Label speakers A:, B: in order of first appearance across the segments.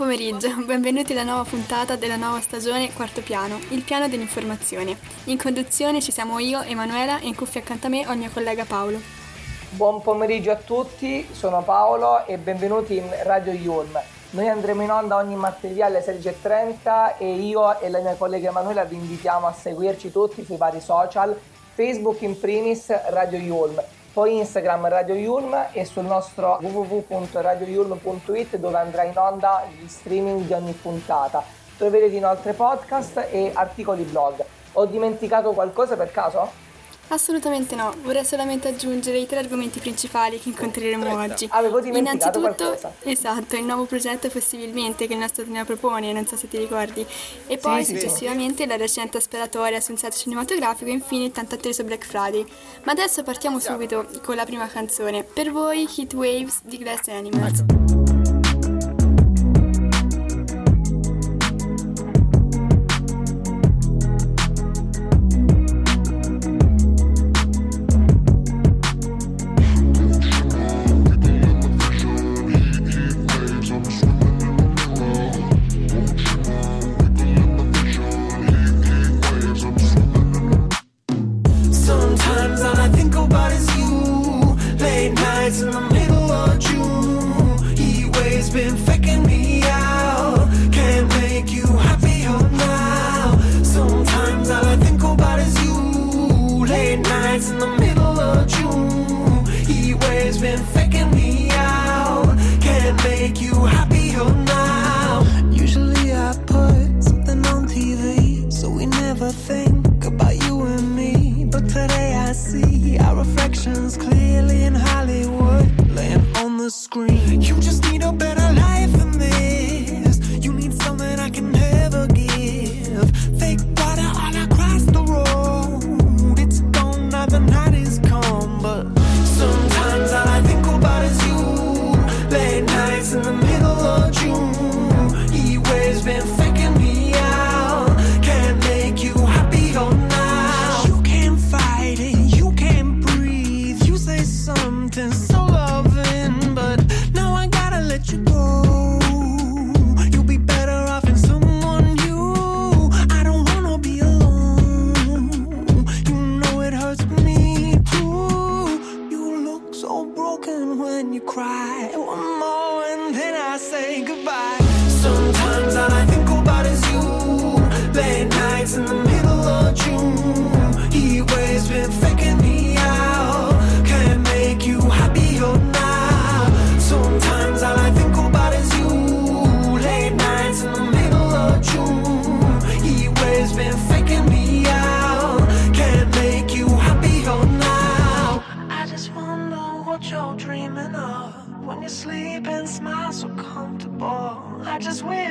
A: pomeriggio, benvenuti alla nuova puntata della nuova stagione Quarto Piano, il piano dell'informazione. In conduzione ci siamo io, Emanuela, e in cuffia accanto a me ho il mio collega Paolo.
B: Buon pomeriggio a tutti, sono Paolo e benvenuti in Radio Yulm. Noi andremo in onda ogni martedì alle 16.30 e io e la mia collega Emanuela vi invitiamo a seguirci tutti sui vari social, Facebook in primis Radio Yulm poi Instagram Radio Yulm e sul nostro www.radioyulm.it dove andrà in onda gli streaming di ogni puntata. Troverete inoltre podcast e articoli blog. Ho dimenticato qualcosa per caso?
A: Assolutamente no, vorrei solamente aggiungere i tre argomenti principali che incontreremo oggi.
B: Avevo dimenticato
A: Innanzitutto,
B: qualcosa.
A: esatto, il nuovo progetto Possibilmente che il nostro Tonino propone, non so se ti ricordi. E poi
B: sì, sì.
A: successivamente la recente speratoria su un set cinematografico e infine il tanto atteso Black Friday. Ma adesso partiamo subito con la prima canzone. Per voi Heat Waves di Glass Animals.
C: Sometimes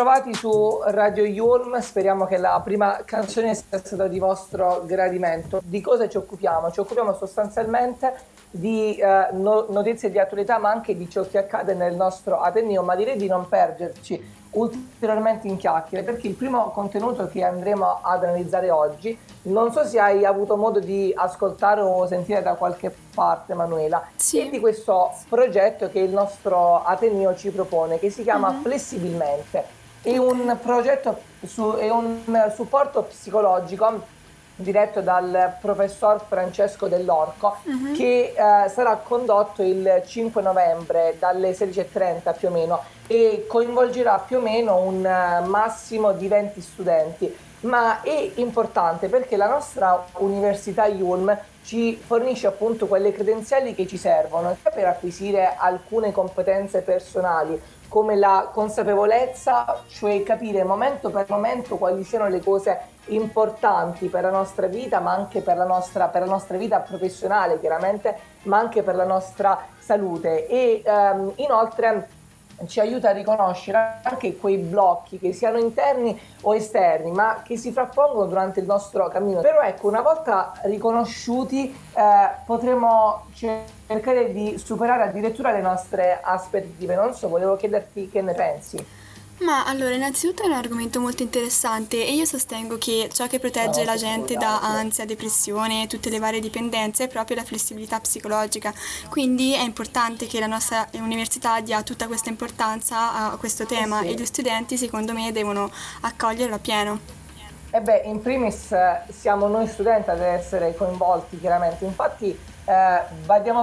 B: Ben ritrovati su Radio Yulm, speriamo che la prima canzone sia stata di vostro gradimento. Di cosa ci occupiamo? Ci occupiamo sostanzialmente di eh, no- notizie di attualità ma anche di ciò che accade nel nostro Ateneo, ma direi di non perderci ulteriormente in chiacchiere perché il primo contenuto che andremo ad analizzare oggi non so se hai avuto modo di ascoltare o sentire da qualche parte Manuela
A: Sì.
B: è di questo progetto che il nostro Ateneo ci propone che si chiama
A: Mhm.
B: Flessibilmente è un progetto su, è un supporto psicologico diretto dal professor Francesco Dell'Orco
A: Mhm.
B: che eh, sarà condotto il 5 novembre dalle 16.30 più o meno e coinvolgerà più o meno un eh, massimo di 20 studenti ma è importante perché la nostra università IULM ci fornisce appunto quelle credenziali che ci servono sia per acquisire alcune competenze personali come la consapevolezza, cioè capire momento per momento quali siano le cose importanti per la nostra vita, ma anche per la nostra, per la nostra vita professionale chiaramente, ma anche per la nostra salute. E ehm, inoltre ci aiuta a riconoscere anche quei blocchi che siano interni o esterni, ma che si frappongono durante il nostro cammino. Però ecco, una volta riconosciuti eh, potremo cercare di superare addirittura le nostre aspettative. Non so, volevo chiederti che ne pensi.
A: Ma allora, innanzitutto è un argomento molto interessante e io sostengo che ciò che protegge la gente da ansia, depressione e tutte le varie dipendenze è proprio la flessibilità psicologica. Quindi è importante che la nostra università dia tutta questa importanza a questo tema
B: sì.
A: e gli studenti, secondo me, devono accoglierlo a pieno.
B: E beh, in primis eh, siamo noi studenti ad essere coinvolti chiaramente, infatti eh,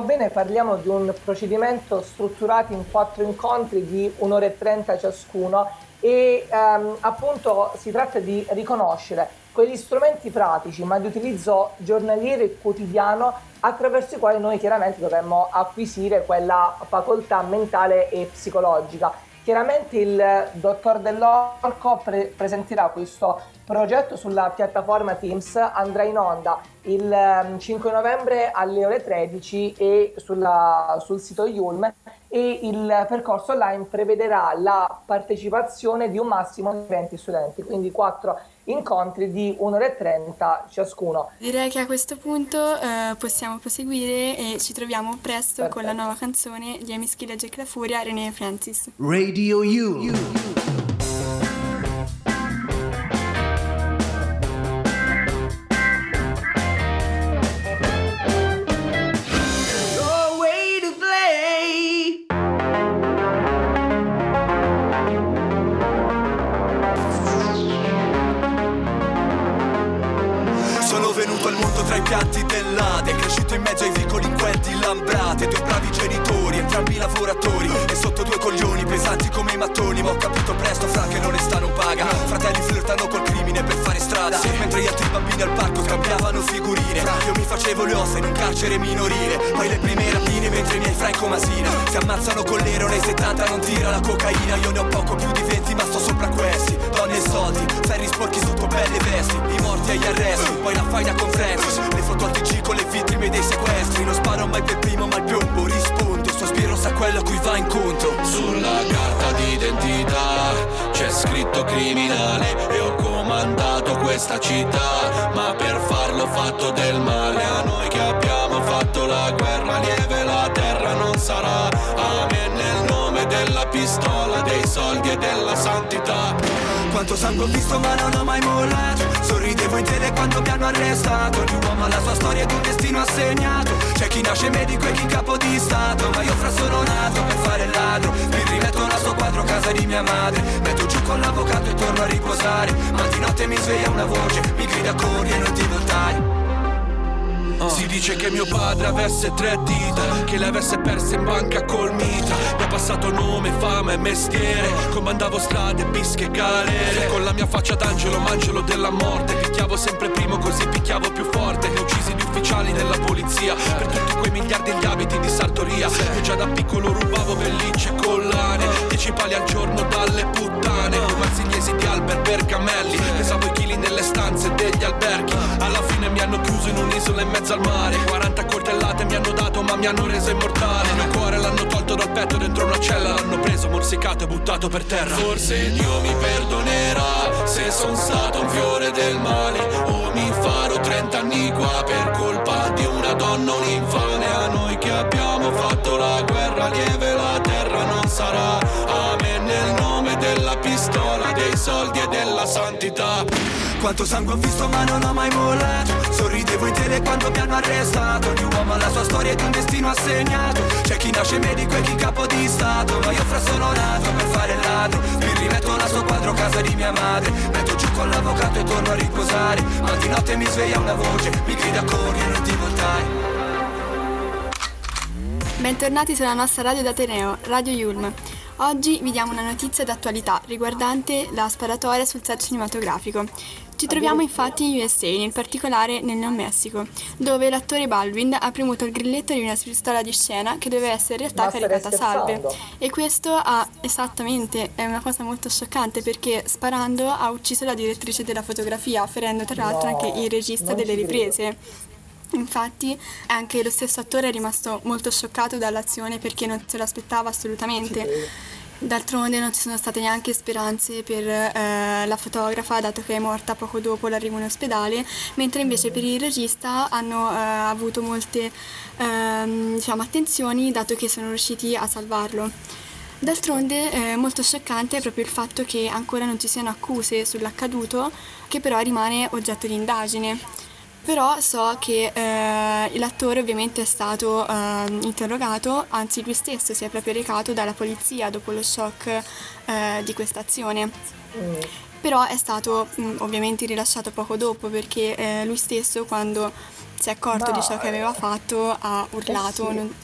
B: bene, parliamo di un procedimento strutturato in quattro incontri di un'ora e trenta ciascuno e ehm, appunto si tratta di riconoscere quegli strumenti pratici ma di utilizzo giornaliero e quotidiano attraverso i quali noi chiaramente dovremmo acquisire quella facoltà mentale e psicologica. Chiaramente il dottor Dell'Orco pre- presenterà questo progetto sulla piattaforma Teams, andrà in onda il ehm, 5 novembre alle ore 13 e sulla- sul sito Yulm e il percorso online prevederà la partecipazione di un massimo di 20 studenti, quindi 4 incontri di 1 ora e 30 ciascuno.
A: Direi che a questo punto eh, possiamo proseguire e ci troviamo presto con la
B: Perfetto.
A: nuova canzone di Amy Schilla, Jack La Furia, René Francis.
D: Radio U. Your Flirtano col crimine per fare strada. Mentre gli altri bambini al parco scambiavano figurine. Io mi facevo le ossa in un carcere minorile. Poi le prime rapine mentre i miei Franco Masina Si ammazzano con l'ero nei 70 non tira la cocaina. Io ne ho poco più di 20 ma sto sopra questi. Donne e soldi, ferri sporchi sotto belle vesti. I morti agli arresti, poi la faida con Francis Le foto al TG con le vittime dei sequestri. Non sparo mai per primo ma il piombo rispunto Sospiro sa quello a cui va incontro.
E: Sulla carta d'identità c'è scritto criminale. e comandato questa città, ma per farlo ho fatto del male a noi che abbiamo fatto la guerra lieve la terra non sarà. Amen nel nome della pistola, dei soldi e della santità.
D: Quanto sangue ho visto ma non ho mai mollato. Sorridevo in tele quando mi hanno arrestato. Ogni uomo ha la sua storia ed un destino assegnato. C'è chi nasce medico e chi capo di stato Ma io fra sono nato per fare il ladro. Mi rimetto a sto quadro casa di mia madre. Metto giù con l'avvocato e torno a riposare. Ma di notte mi sveglia una voce Mi grida corri e non ti voltare
E: Si dice che mio padre avesse tre dita, che le avesse perse in banca col mitra. Mi ha passato nome, fama e mestiere. Comandavo strade, bische e galere. Con la mia faccia d'angelo, mangelo della morte. Picchiavo sempre primo, così picchiavo più forte. Ne uccisi gli ufficiali della polizia. Per tutti quei miliardi di abiti di Sartoria. Io già da piccolo rubavo pellicce e collane. Dieci pali al giorno dalle puttane. Chiuso in mezzo al mare 40 coltellate mi hanno dato ma mi hanno reso immortale Il mio cuore l'hanno tolto dal petto dentro una cella L'hanno preso, morsicato e buttato per terra
D: Forse Dio mi perdonerà se son stato un fiore del male o mi farò 30 anni qua per colpa di una donna un infame a noi che
E: abbiamo fatto la guerra lieve, la terra non sarà. Amen nel nome della pistola, dei soldi e della santità.
C: Quanto sangue ho visto ma non ho mai mollato. Sorridevo in tele quando mi hanno arrestato. Ogni uomo ha la sua storia ed un destino assegnato. C'è chi nasce medico e chi capo di stato. Ma io fra sono nato per fare il ladro Mi rimetto la sua quadro casa di mia madre. Metto giù con l'avvocato e torno a riposare. Ma di notte mi sveglia una voce Mi grida corri e non ti voltare
A: Bentornati sulla nostra radio d'Ateneo, Radio Yulm. Oggi vi diamo una notizia d'attualità riguardante la sparatoria sul set cinematografico. Ci troviamo infatti in USA, in particolare nel New Mexico, dove l'attore Baldwin ha premuto il grilletto di una pistola di scena che doveva essere in realtà
B: Ma
A: caricata a salve. E questo ha esattamente, è una cosa molto scioccante perché sparando ha ucciso la direttrice della fotografia, ferendo tra l'altro
B: No,
A: anche il regista delle riprese. Infatti anche lo stesso attore è rimasto molto scioccato dall'azione perché non se lo aspettava assolutamente. D'altronde non ci sono state neanche speranze per eh, la fotografa dato che è morta poco dopo l'arrivo in ospedale, mentre invece per il regista hanno eh, avuto molte ehm, diciamo, attenzioni dato che sono riusciti a salvarlo. D'altronde è molto scioccante è proprio il fatto che ancora non ci siano accuse sull'accaduto, che però rimane oggetto di indagine. Però so che eh, l'attore ovviamente è stato eh, interrogato, anzi lui stesso si è proprio recato dalla polizia dopo lo shock eh, di questa azione. Però è stato mh, ovviamente rilasciato poco dopo perché eh, lui stesso quando si è accorto
B: Ma,
A: di ciò che aveva fatto ha urlato,
B: sì.
A: non,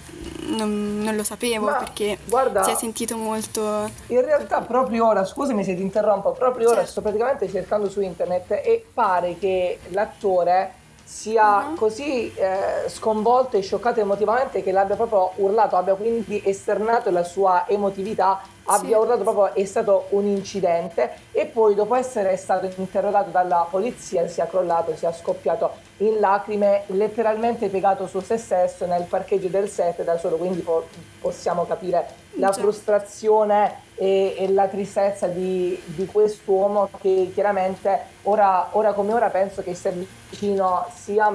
A: non- non lo sapevo
B: Ma,
A: perché
B: guarda-
A: si è sentito molto...
B: In realtà proprio ora, scusami se ti interrompo, proprio ora
A: Certo.
B: sto praticamente cercando su internet e pare che l'attore sia
A: Mhm.
B: così eh, sconvolto e scioccato emotivamente che l'abbia proprio urlato, abbia quindi esternato la sua emotività, abbia urlato proprio è stato un incidente e poi dopo essere stato interrogato dalla polizia sia crollato, sia scoppiato in lacrime, letteralmente piegato su se stesso nel parcheggio del set da solo, quindi po- possiamo capire la
A: Già.
B: frustrazione e, e la tristezza di, di quest'uomo che chiaramente ora, ora come ora penso che sia vicino sia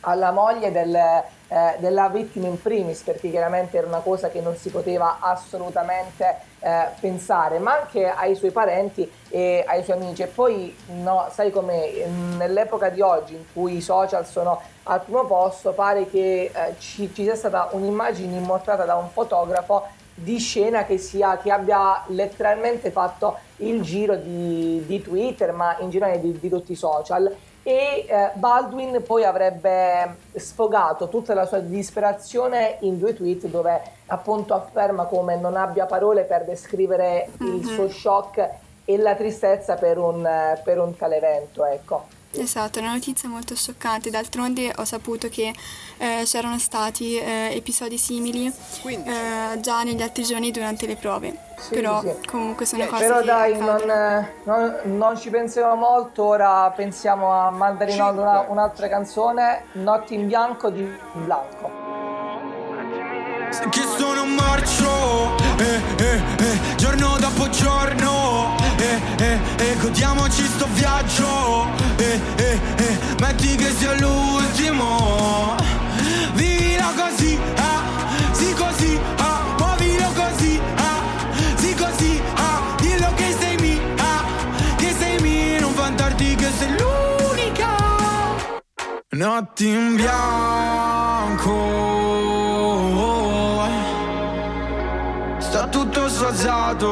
B: alla moglie del, eh, della vittima in primis perché chiaramente era una cosa che non si poteva assolutamente eh, pensare ma anche ai suoi parenti e ai suoi amici e poi no, sai come nell'epoca di oggi in cui i social sono al primo posto pare che eh, ci, ci sia stata un'immagine immortata da un fotografo di scena che, sia, che abbia letteralmente fatto il giro di, di Twitter, ma in generale di, di tutti i social. E eh, Baldwin poi avrebbe sfogato tutta la sua disperazione in due tweet dove appunto afferma come non abbia parole per descrivere il suo shock e la tristezza per un, eh, per un tale evento. Ecco.
A: Esatto, è una notizia molto scioccante. D'altronde ho saputo che eh, c'erano stati eh, episodi simili eh, già negli altri giorni durante le prove.
B: Sì,
A: Però
B: sì.
A: comunque sono cose
B: Però
A: che
B: dai, non, eh, non- non ci pensiamo molto, ora pensiamo a mandare in onda una- un'altra canzone, Notti in bianco di Blanco.
F: che sono un marcio eh, eh, eh, giorno dopo giorno. Eh, eh, eh, godiamoci sto viaggio. Eh, eh, eh, metti che sia l'ultimo. Vivilo così ah, sì così ah, muovilo così ah, sì così ah, dillo che sei mia che sei mia non vantarti che sei l'unica. Notti in bianco tutto sfazzato.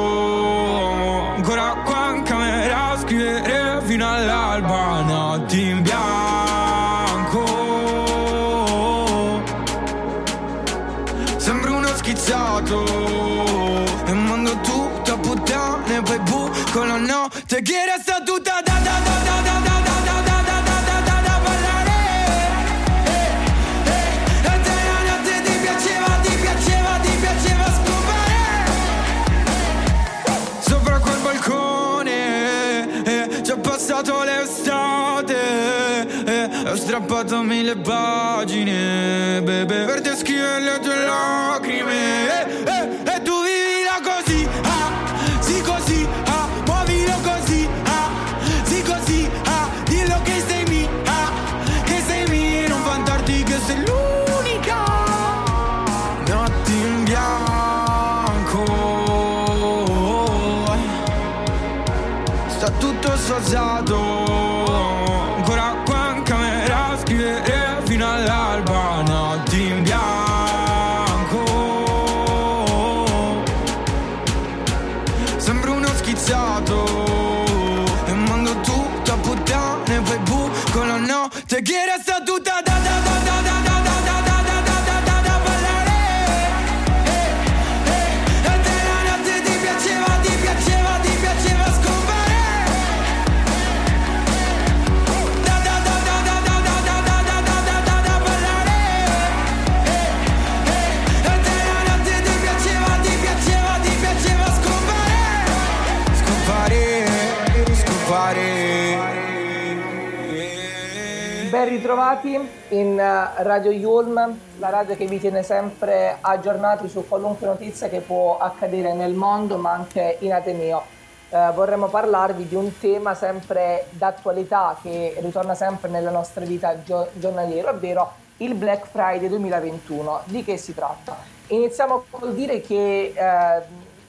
F: Ancora qua in camera a scrivere fino all'alba Notti in bianco. Sembra uno schizzato. E mando tutto a puttane Poi bu con la notte. Che resta strappato mille pagine, bebe, per descrivere le tue lacrime. Eh, eh, e tu vivila così, ah, sì così, ah, muovilo così, ah, sì così, ah, dillo che sei mia, ah, che sei mia, non vantarti che sei l'unica. Notti in bianco, sta tutto sfassato. Te quieres a
B: Ben ritrovati in eh, Radio Yulm, la radio che vi tiene sempre aggiornati su qualunque notizia che può accadere nel mondo ma anche in Ateneo. Eh, vorremmo parlarvi di un tema sempre d'attualità che ritorna sempre nella nostra vita gio- giornaliera, ovvero il Black Friday 2021. Di che si tratta? Iniziamo col dire che eh,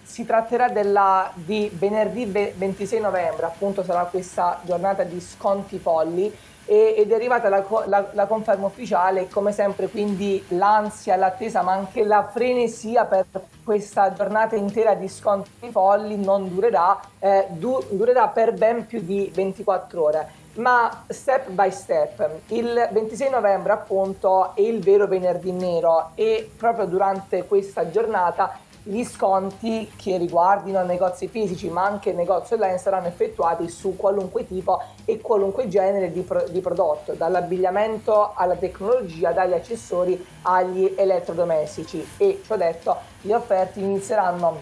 B: si tratterà della, di venerdì ve- 26 novembre, appunto sarà questa giornata di sconti folli e- ed è arrivata la, la- la conferma ufficiale, come sempre quindi l'ansia, l'attesa ma anche la frenesia per questa giornata intera di sconti folli non durerà, eh, du- durerà per ben più di 24 ore. Ma step by step, il 26 novembre appunto è il vero venerdì nero e proprio durante questa giornata gli sconti che riguardino negozi fisici ma anche negozi online saranno effettuati su qualunque tipo e qualunque genere di, pro- di prodotto, dall'abbigliamento alla tecnologia, dagli accessori agli elettrodomestici e ciò detto le offerte inizieranno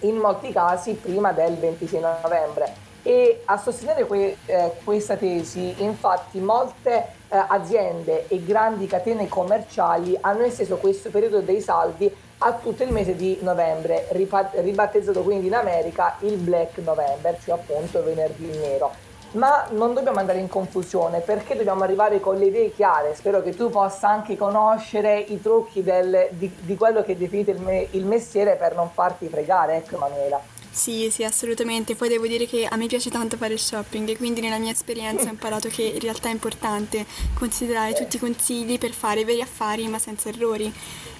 B: in molti casi prima del 26 novembre. E a sostenere que- eh, questa tesi, infatti, molte eh, aziende e grandi catene commerciali hanno esteso questo periodo dei saldi a tutto il mese di novembre, ribattezzato quindi in America il Black November, cioè appunto venerdì nero. Ma non dobbiamo andare in confusione perché dobbiamo arrivare con le idee chiare. Spero che tu possa anche conoscere i trucchi del- di, di quello che definite il, me- il mestiere per non farti fregare, ecco Emanuela.
A: Sì, sì, assolutamente. Poi devo dire che a me piace tanto fare shopping e quindi nella mia esperienza ho imparato che in realtà è importante considerare tutti i consigli per fare veri affari ma senza errori.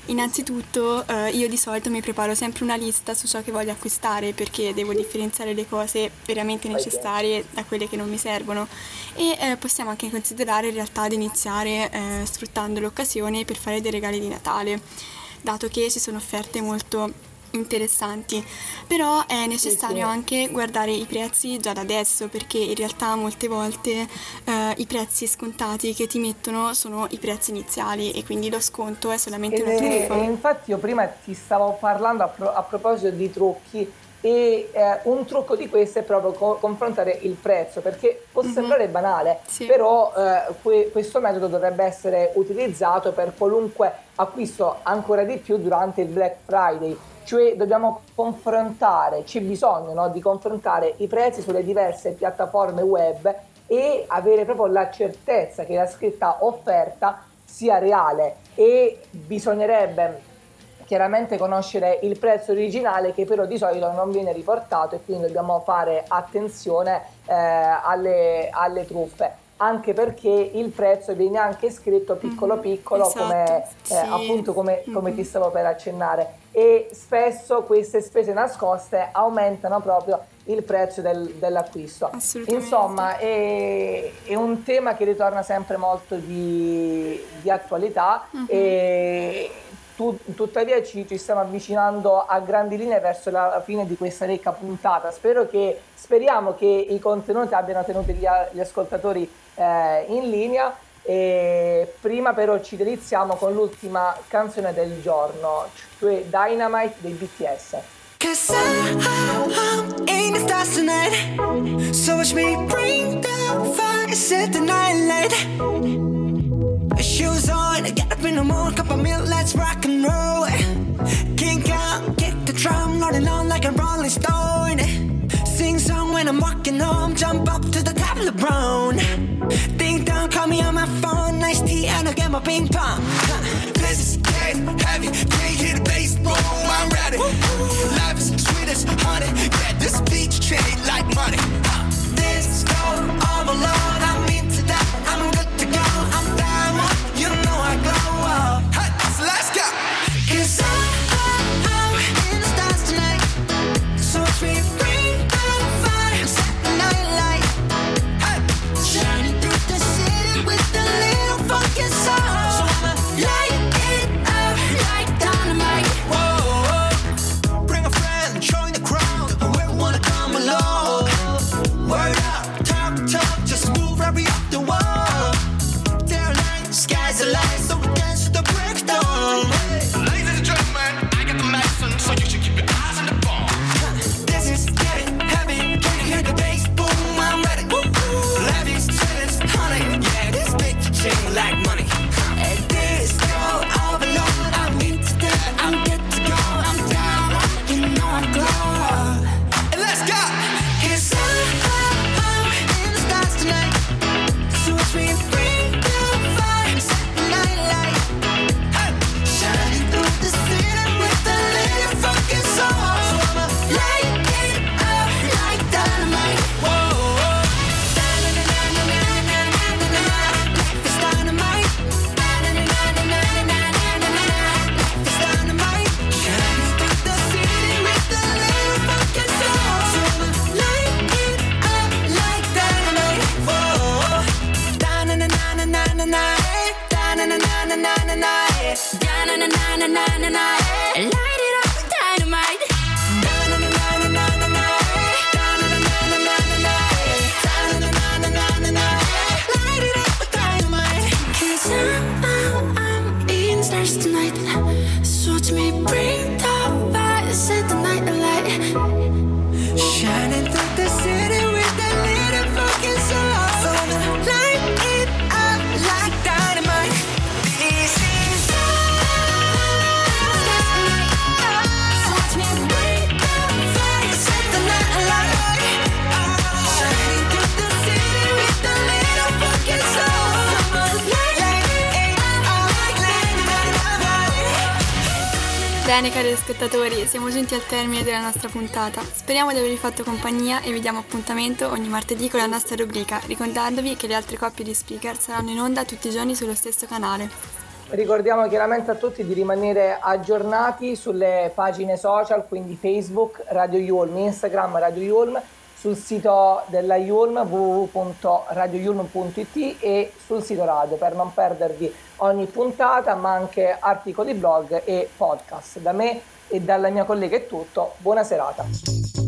A: Innanzitutto eh, io di solito mi preparo sempre una lista su ciò che voglio acquistare perché devo differenziare le cose veramente necessarie da quelle che non mi servono e eh, possiamo anche considerare in realtà di iniziare eh, sfruttando l'occasione per fare dei regali di Natale, dato che ci sono offerte molto interessanti, però è necessario
B: sì.
A: anche guardare i prezzi già da adesso perché in realtà molte volte eh, i prezzi scontati che ti mettono sono i prezzi iniziali e quindi lo sconto è solamente truffa.
B: e infatti io prima ti stavo parlando a, pro- a proposito di trucchi e eh, un trucco di questo è proprio co- confrontare il prezzo perché può sembrare banale
A: Sì.
B: però eh, que- questo metodo dovrebbe essere utilizzato per qualunque acquisto ancora di più durante il Black Friday. Cioè dobbiamo confrontare, c'è bisogno no, di confrontare i prezzi sulle diverse piattaforme web e avere proprio la certezza che la scritta offerta sia reale. E bisognerebbe chiaramente conoscere il prezzo originale che però di solito non viene riportato e quindi dobbiamo fare attenzione eh, alle, alle truffe anche perché il prezzo viene anche scritto piccolo piccolo
A: esatto,
B: come eh,
A: sì.
B: appunto come, come
A: Mhm.
B: ti stavo per accennare e spesso queste spese nascoste aumentano proprio il prezzo del- dell'acquisto insomma è, è un tema che ritorna sempre molto di, di attualità
A: Mhm.
B: e tuttavia ci, ci stiamo avvicinando a grandi linee verso la fine di questa ricca puntata. Che, speriamo che i contenuti abbiano tenuto gli, gli ascoltatori eh, in linea. E prima però ci deliziamo con l'ultima canzone del giorno, cioè Dynamite dei BTS.
C: Cause I'm in the on, get up in the morning, cup of milk, let's rock and roll. Kink out, kick the drum, rolling on like a rolling stone. Sing song when I'm walking home, jump up to the top of the brown. Ding dong, call me on my phone, nice tea, and I'll get my ping pong.
G: This is getting heavy. Can't hear the bass, boom, I'm ready. Life is sweet as honey. Yeah, this beach treat like money. me breathe.
A: Bene cari ascoltatori, siamo giunti al termine della nostra puntata. Speriamo di avervi fatto compagnia e vi diamo appuntamento ogni martedì con la nostra rubrica, ricordandovi che le altre coppie di speaker saranno in onda tutti i giorni sullo stesso canale.
B: Ricordiamo chiaramente a tutti di rimanere aggiornati sulle pagine social, quindi Facebook, Radio Yulm, Instagram, Radio Yulm, sul sito della Yulm www.radioyulm.it e sul sito radio per non perdervi ogni puntata ma anche articoli blog e podcast. Da me e dalla mia collega è tutto, buona serata.